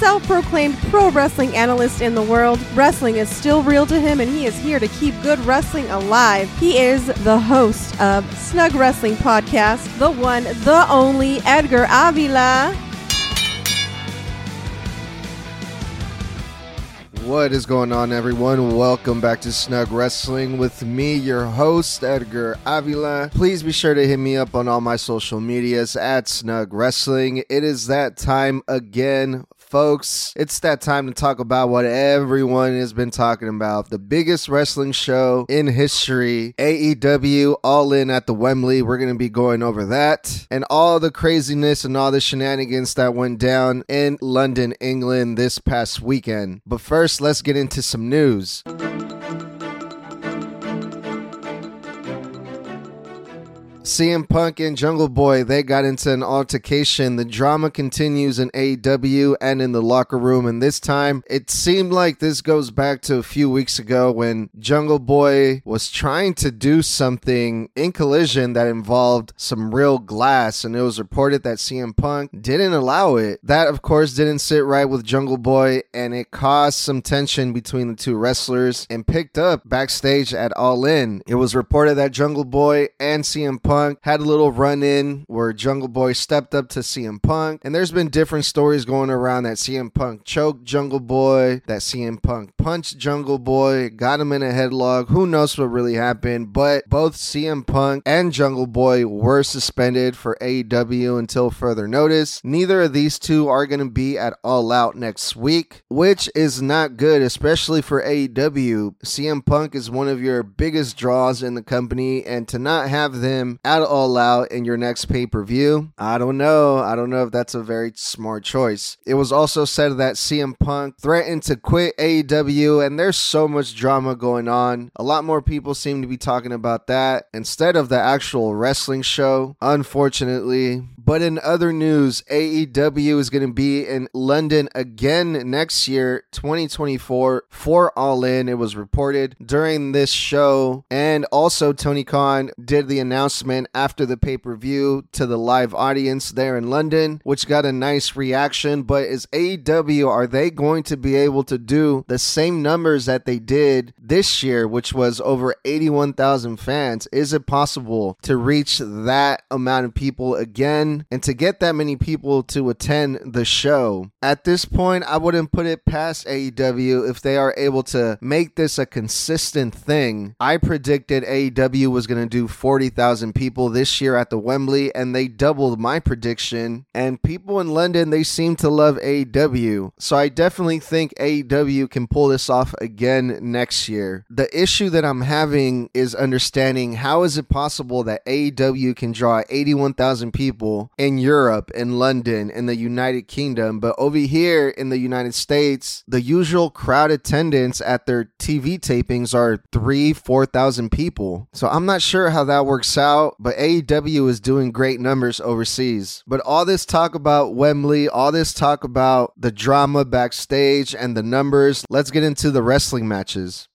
self proclaimed pro wrestling analyst in the world. Wrestling is still real to him, and he is here to keep good wrestling alive. He is the host of Snug Wrestling Podcast, the one, the only Edgar Avila. What is going on, everyone? Welcome back to Snug Wrestling with me, your host, Edgar Avila. Please be sure to hit me up on all my social medias at Snug Wrestling. It is that time again. Folks, it's that time to talk about what everyone has been talking about. The biggest wrestling show in history, AEW All In at the Wembley. We're going to be going over that and all the craziness and all the shenanigans that went down in London, England this past weekend. But first, let's get into some news. CM Punk and Jungle Boy, they got into an altercation. The drama continues in AEW and in the locker room, and this time it seemed like this goes back to a few weeks ago when Jungle Boy was trying to do something in collision that involved some real glass, and it was reported that CM Punk didn't allow it. That, of course, didn't sit right with Jungle Boy, and it caused some tension between the two wrestlers and picked up backstage at All In. It was reported that Jungle Boy and CM Punk had a little run in where Jungle Boy stepped up to CM Punk. And there's been different stories going around that CM Punk choked Jungle Boy, that CM Punk punched Jungle Boy, got him in a headlock. Who knows what really happened? But both CM Punk and Jungle Boy were suspended for AEW until further notice. Neither of these two are going to be at All Out next week, which is not good, especially for AEW. CM Punk is one of your biggest draws in the company, and to not have them at All Out in your next pay per view, I don't know. I don't know if that's a very smart choice. It was also said that CM Punk threatened to quit AEW, and there's so much drama going on. A lot more people seem to be talking about that instead of the actual wrestling show, unfortunately. But in other news, AEW is going to be in London again next year, 2024, for All In. It was reported during this show. And also, Tony Khan did the announcement after the pay per view to the live audience there in London, which got a nice reaction. But is AEW, are they going to be able to do the same numbers that they did this year, which was over 81,000 fans? Is it possible to reach that amount of people again? And to get that many people to attend the show, at this point, I wouldn't put it past AEW if they are able to make this a consistent thing. I predicted AEW was going to do 40,000 people this year at the Wembley, and they doubled my prediction. And people in London, they seem to love AEW. So I definitely think AEW can pull this off again next year. The issue that I'm having is understanding how is it possible that AEW can draw 81,000 people in Europe, in London, in the United Kingdom, but over here in the United States, the usual crowd attendance at their TV tapings are three, 4,000 people. So I'm not sure how that works out, but AEW is doing great numbers overseas. But all this talk about Wembley, all this talk about the drama backstage and the numbers, let's get into the wrestling matches.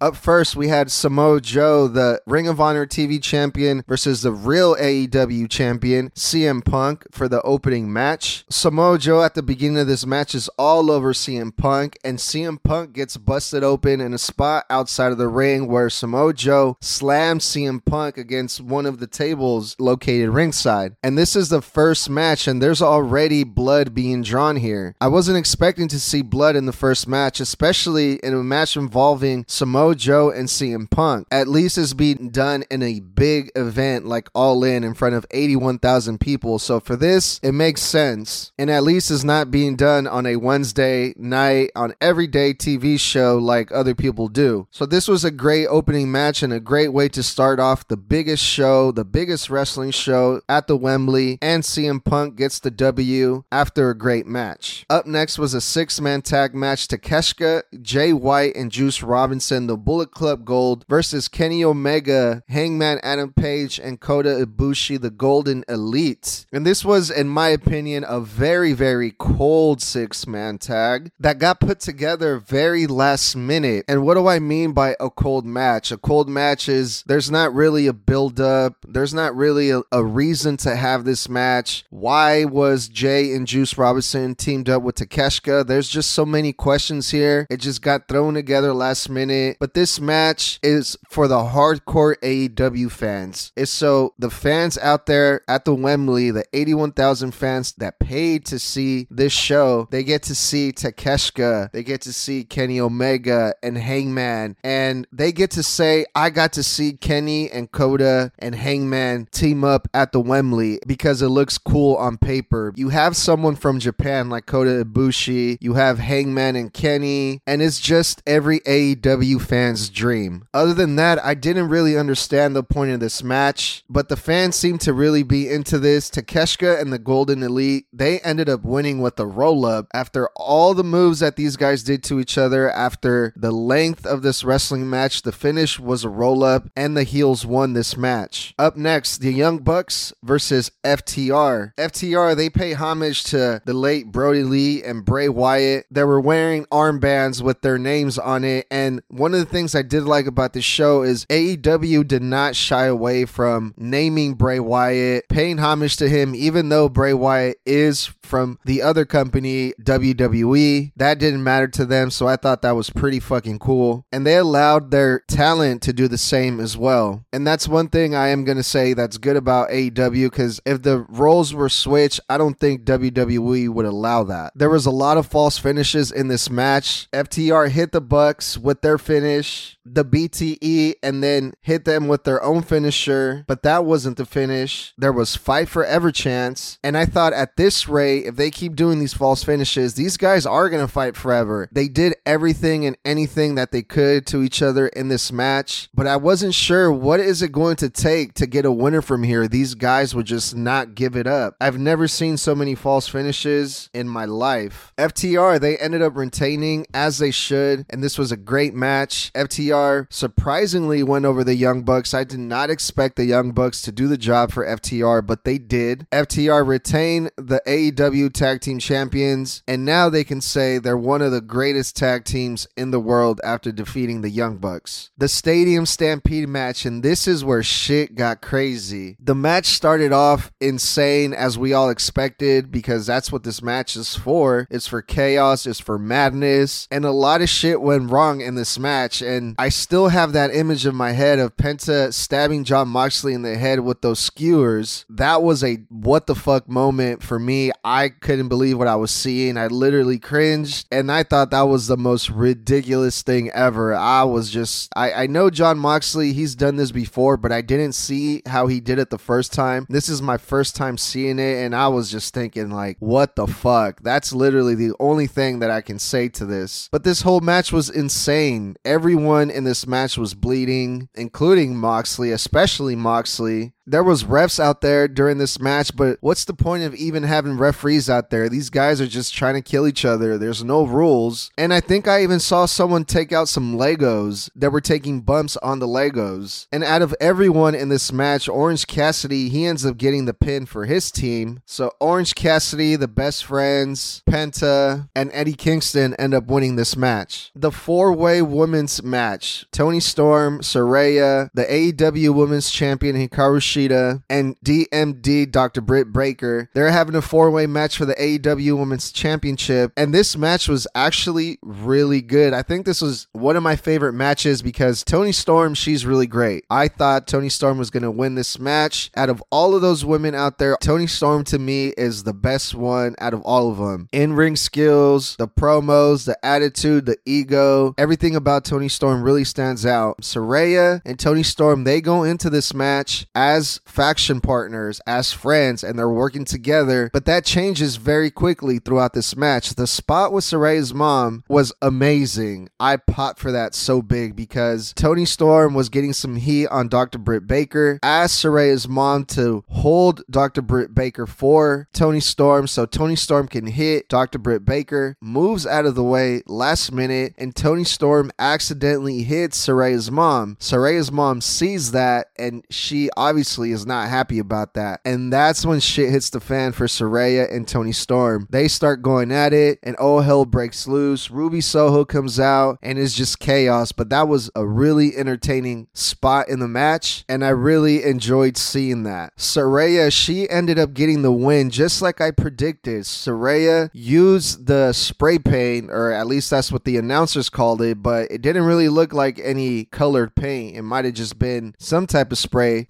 Up first, we had Samoa Joe, the Ring of Honor TV champion, versus the real AEW champion, CM Punk, for the opening match. Samoa Joe at the beginning of this match is all over CM Punk, and CM Punk gets busted open in a spot outside of the ring where Samoa Joe slams CM Punk against one of the tables located ringside. And this is the first match, and there's already blood being drawn here. I wasn't expecting to see blood in the first match, especially in a match involving Samoa Joe and CM Punk. At least it's being done in a big event like All In in front of 81,000 people. So for this, it makes sense. And at least it's not being done on a Wednesday night on everyday TV show like other people do. So this was a great opening match and a great way to start off the biggest show, the biggest wrestling show at the Wembley. And CM Punk gets the W after a great match. Up next was a six man tag match Takeshita, Jay White, and Juice Robinson, the Bullet Club Gold versus Kenny Omega, Hangman Adam Page, and Kota Ibushi, the Golden Elite. And this was, in my opinion, a very, very cold six man tag that got put together very last minute. And what do I mean by a cold match? A cold match is there's not really a build up, there's not really a, a reason to have this match. Why was Jay and Juice Robinson teamed up with Takeshita? There's just so many questions here. It just got thrown together last minute. But this match is for the hardcore AEW fans. It's so the fans out there at the Wembley, the 81,000 fans that paid to see this show, they get to see Takeshita, they get to see Kenny Omega and Hangman, and they get to say, I got to see Kenny and Kota and Hangman team up at the Wembley because it looks cool on paper. You have someone from Japan like Kota Ibushi, you have Hangman and Kenny, and it's just every AEW fan's dream. Other than that, I didn't really understand the point of this match, but the fans seemed to really be into this. Takeshita and the Golden Elite, they ended up winning with a roll up after all the moves that these guys did to each other. After the length of this wrestling match, the finish was a roll up, and the heels won this match. Up next, the Young Bucks versus FTR. FTR, they pay homage to the late Brodie Lee and Bray Wyatt. They were wearing armbands with their names on it, and one of the things I did like about this show is AEW did not shy away from naming Bray Wyatt, paying homage to him, even though Bray Wyatt is from the other company, WWE. That didn't matter to them, so I thought that was pretty fucking cool. And they allowed their talent to do the same as well. And that's one thing I am going to say that's good about AEW because if the roles were switched, I don't think WWE would allow that. There was a lot of false finishes in this match. FTR hit the Bucks with their finish the BTE and then hit them with their own finisher, but that wasn't the finish. There was Fight Forever chance, and I thought at this rate, if they keep doing these false finishes, these guys are going to fight forever. They did everything and anything that they could to each other in this match, but I wasn't sure what is it going to take to get a winner from here. These guys would just not give it up. I've never seen so many false finishes in my life. FTR, they ended up retaining as they should, and this was a great match. FTR surprisingly went over the Young Bucks. I did not expect the Young Bucks to do the job for FTR, but they did. FTR retain the AEW Tag Team Champions, and now they can say they're one of the greatest tag teams in the world after defeating the Young Bucks. The Stadium Stampede match, and this is where shit got crazy. The match started off insane as we all expected because that's what this match is for. It's for chaos, it's for madness, and a lot of shit went wrong in this match. And I still have that image in my head of Penta stabbing Jon Moxley in the head with those skewers. That was a what the fuck moment for me. I couldn't believe what I was seeing. I literally cringed, and I thought that was the most ridiculous thing ever. I was just, I, I know Jon Moxley, he's done this before, but I didn't see how he did it the first time. This is my first time seeing it, and I was just thinking, like, what the fuck? That's literally the only thing that I can say to this. But this whole match was insane. Everyone in this match was bleeding, including Moxley, especially Moxley there was refs out there during this match, but what's the point of even having referees out there? These guys are just trying to kill each other. There's no rules. And I think I even saw someone take out some Legos that were taking bumps on the Legos. And out of everyone in this match, Orange Cassidy, he ends up getting the pin for his team. So Orange Cassidy, the best friends, Penta, and Eddie Kingston end up winning this match. The four-way women's match. Toni Storm, Saraya, the AEW Women's Champion Hikaru And DMD Dr. Britt Baker. They're having a four way match for the AEW Women's Championship, and this match was actually really good. I think this was one of my favorite matches because Toni Storm, she's really great. I thought Toni Storm was going to win this match. Out of all of those women out there, Toni Storm to me is the best one out of all of them. In ring skills, the promos, the attitude, the ego, everything about Toni Storm really stands out. Saraya and Toni Storm, they go into this match faction partners, as friends, and they're working together. But that changes very quickly throughout this match. The spot with Saraya's mom was amazing. I popped for that so big because Toni Storm was getting some heat on Dr. Britt Baker, asked Saraya's mom to hold Dr. Britt Baker for Toni Storm so Toni Storm can hit Dr. Britt Baker, moves out of the way last minute, and Toni Storm accidentally hits Saraya's mom. Saraya's mom sees that and she obviously is not happy about that. And that's when shit hits the fan for Saraya and Toni Storm. They start going at it and all hell breaks loose. Ruby Soho comes out and it's just chaos, but that was a really entertaining spot in the match and I really enjoyed seeing that. Saraya, she ended up getting the win just like I predicted. Saraya used the spray paint, or at least that's what the announcers called it, but it didn't really look like any colored paint. It might have just been some type of spray.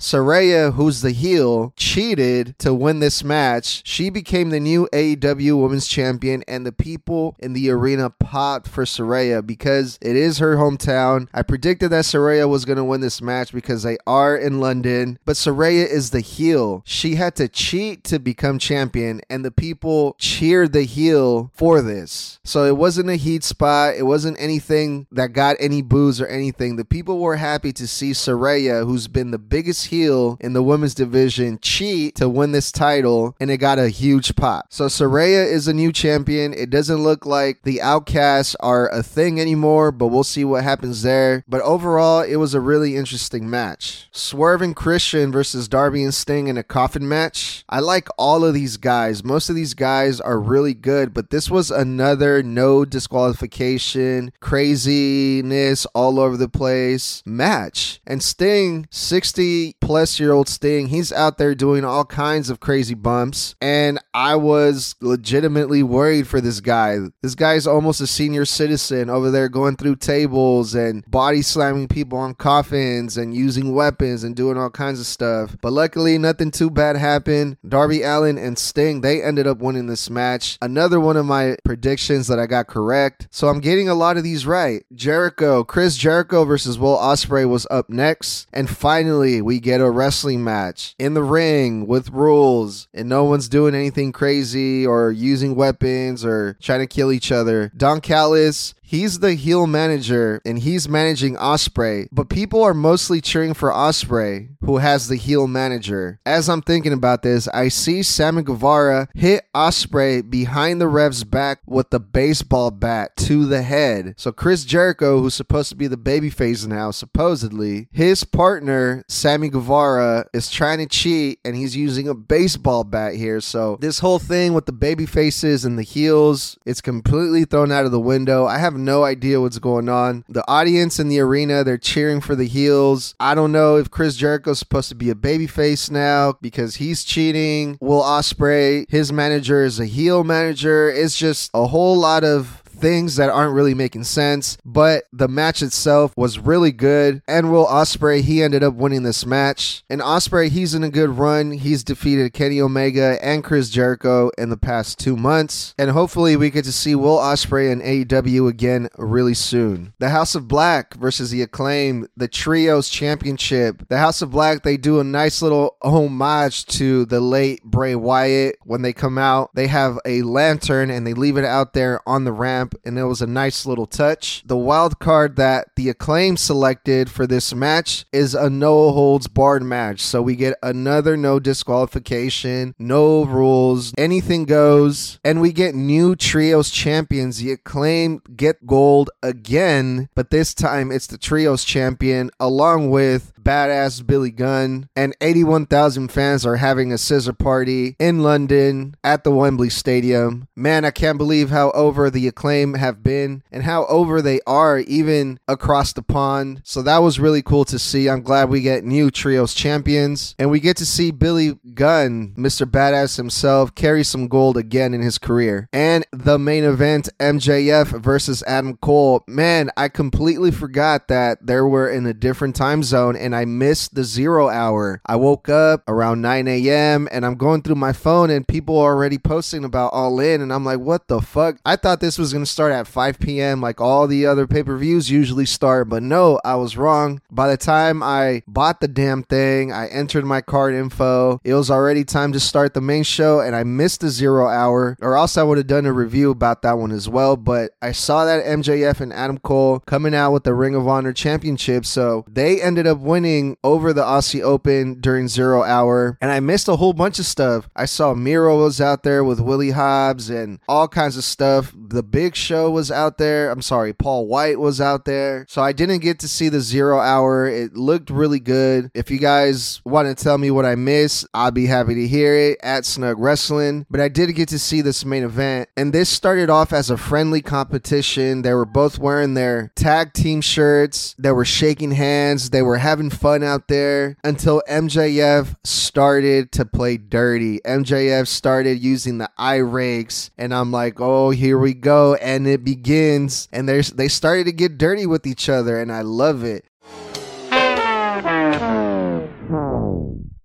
Who's the heel, cheated to win this match. She became the new AEW Women's Champion, and the people in the arena popped for Saraya because it is her hometown. I predicted that Saraya was going to win this match because they are in London, but Saraya is the heel. She had to cheat to become champion, and the people cheered the heel for this. So it wasn't a heat spot, it wasn't anything that got any boos or anything. The people were happy to see Saraya, who's been the biggest heel in the women's division, cheat to win this title, and it got a huge pop. So Saraya is a new champion. It doesn't look like the outcasts are a thing anymore, but we'll see what happens there. But overall, it was a really interesting match. Swerve and Christian versus Darby and Sting in a coffin match. I like all of these guys. Most of these guys are really good, but this was another no disqualification, craziness all over the place match. And Sting, 60 plus year old Sting, he's out there doing all kinds of crazy bumps. And I was legitimately worried for this guy. This guy's almost a senior citizen over there going through tables and body slamming people on coffins and using weapons and doing all kinds of stuff. But luckily, nothing too bad happened. Darby Allin and Sting, they ended up winning this match. Another one of my predictions that I got correct. So I'm getting a lot of these right. Jericho, Chris Jericho versus Will Ospreay was up next. And finally, we get a wrestling match in the ring with rules and no one's doing anything crazy or using weapons or trying to kill each other. Don Callis He's the heel manager and he's managing Ospreay, but people are mostly cheering for Ospreay, who has the heel manager. As I'm thinking about this, I see Sammy Guevara hit Ospreay behind the ref's back with the baseball bat to the head. So Chris Jericho, who's supposed to be the babyface now, supposedly, his partner Sammy Guevara is trying to cheat and he's using a baseball bat here. So this whole thing with the baby faces and the heels, it's completely thrown out of the window. I have no idea what's going on. The audience in the arena, they're cheering for the heels. I don't know if Chris Jericho's supposed to be a babyface now because he's cheating. Will Ospreay, his manager is a heel manager. It's just a whole lot of things that aren't really making sense. But the match itself was really good. And Will Ospreay, he ended up winning this match. And Ospreay, he's in a good run. He's defeated Kenny Omega and Chris Jericho in the past two months. And hopefully we get to see Will Ospreay and AEW again really soon. The House of Black versus the Acclaim, the Trios Championship. The House of Black, they do a nice little homage to the late Bray Wyatt when they come out. They have a lantern and they leave it out there on the ramp and it was a nice little touch. The wild card that the acclaim selected for this match is a no holds barred match. So we get another no disqualification, no rules, anything goes, and we get new trios champions. The acclaim get gold again, but this time it's the trios champion along with badass Billy Gunn, and 81,000 fans are having a scissor party in London at the Wembley Stadium. Man, I can't believe how over the acclaim have been and how over they are even across the pond. So that was really cool to see. I'm glad we get new trios champions and we get to see Billy Gunn, Mr. Badass himself, carry some gold again in his career. And the main event, MJF versus Adam Cole. Man, I completely forgot that there were in a different time zone and missed the zero hour. I woke up around 9 a.m. and I'm going through my phone and people are already posting about All In and I'm like, what the fuck? I thought this was going to start at 5 p.m. like all the other pay per views usually start, but no, I was wrong. By the time I bought the damn thing, I entered my card info, it was already time to start the main show and I missed the zero hour, or else I would have done a review about that one as well. But I saw that MJF and Adam Cole coming out with the Ring of Honor Championship, so they ended up winning over the Aussie Open during zero hour, and I missed a whole bunch of stuff. I saw Miro was out there with Willie Hobbs and all kinds of stuff. The Big Show was out there. I'm sorry, Paul White was out there. So I didn't get to see the zero hour. It looked really good. If you guys want to tell me what I missed, I'll be happy to hear it at Snug Wrestling. But I did get to see this main event, and this started off as a friendly competition. They were both wearing their tag team shirts. They were shaking hands. They were having fun out there until MJF started to play dirty. MJF started using the eye rakes, and I'm like, oh, here we go. And it begins. And they they started to get dirty with each other, and I love it.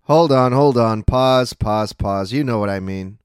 Hold on, hold on. Pause, pause, pause. You know what I mean.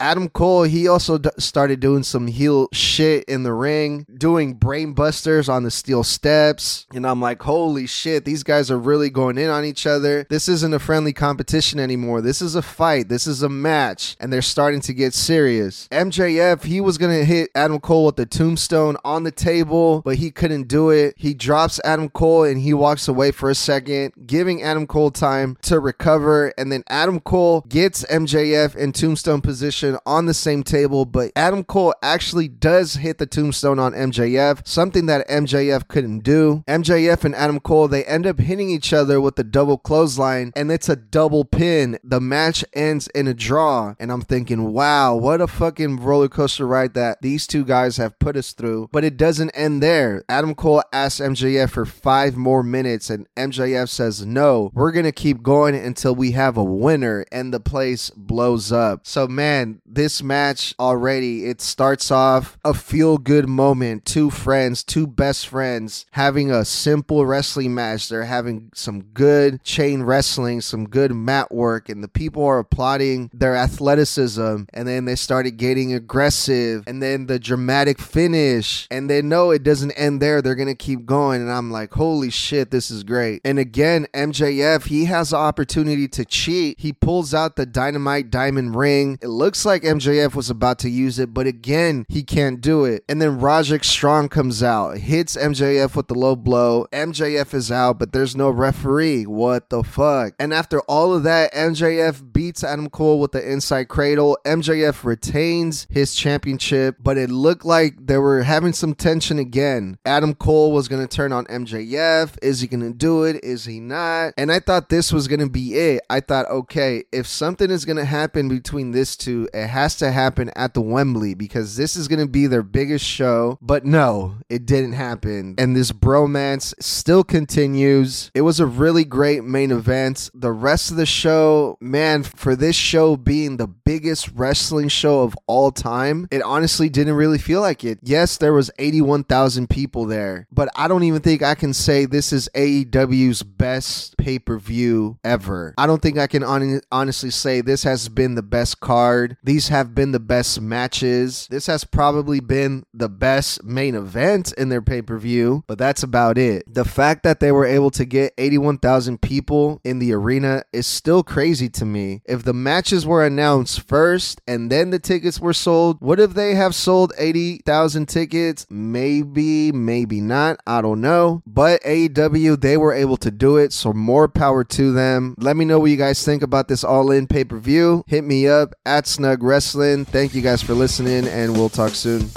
Adam Cole, he also d- started doing some heel shit in the ring, doing brain busters on the steel steps. And I'm like, holy shit, these guys are really going in on each other. This isn't a friendly competition anymore. This is a fight. This is a match. And they're starting to get serious. MJF, he was going to hit Adam Cole with the tombstone on the table, but he couldn't do it. He drops Adam Cole and he walks away for a second, giving Adam Cole time to recover. And then Adam Cole gets MJF in tombstone position on the same table, but Adam Cole actually does hit the tombstone on MJF, something that MJF couldn't do. MJF and Adam Cole, they end up hitting each other with the double clothesline, and it's a double pin. The match ends in a draw, and I'm thinking, wow, what a fucking roller coaster ride that these two guys have put us through. But it doesn't end there. Adam Cole asks MJF for five more minutes, and MJF says, no, we're gonna keep going until we have a winner, and the place blows up. So, man, this match already it starts off a feel good moment two friends two best friends having a simple wrestling match. They're having some good chain wrestling some good mat work and the people are applauding their athleticism and then they started getting aggressive and then the dramatic finish and they know it doesn't end there. They're gonna keep going and i'm like holy shit this is great. And again mjf he has the opportunity to cheat. He pulls out the dynamite diamond ring. It looks like MJF was about to use it, but again, he can't do it. And then Roderick Strong comes out, hits MJF with the low blow. MJF is out, but there's no referee. What the fuck? And after all of that, MJF beats Adam Cole with the inside cradle. MJF retains his championship, but it looked like they were having some tension again. Adam Cole was going to turn on MJF. Is he going to do it? Is he not? And I thought this was going to be it. I thought, okay, if something is going to happen between this two, it has to happen at the Wembley because this is going to be their biggest show. But no, it didn't happen. And this bromance still continues. It was a really great main event. The rest of the show, man, for this show being the biggest wrestling show of all time, it honestly didn't really feel like it. Yes, there was 81,000 people there, but I don't even think I can say this is AEW's best pay-per-view ever. I don't think I can on- honestly say this has been the best card. These have been the best matches. This has probably been the best main event in their pay per view, but that's about it. The fact that they were able to get 81,000 people in the arena is still crazy to me. If the matches were announced first and then the tickets were sold, would if they have sold 80,000 tickets? Maybe, maybe not. I don't know. But AEW, they were able to do it, so more power to them. Let me know what you guys think about this all in pay per view. Hit me up at Wrestling. Thank you guys for listening, and we'll talk soon.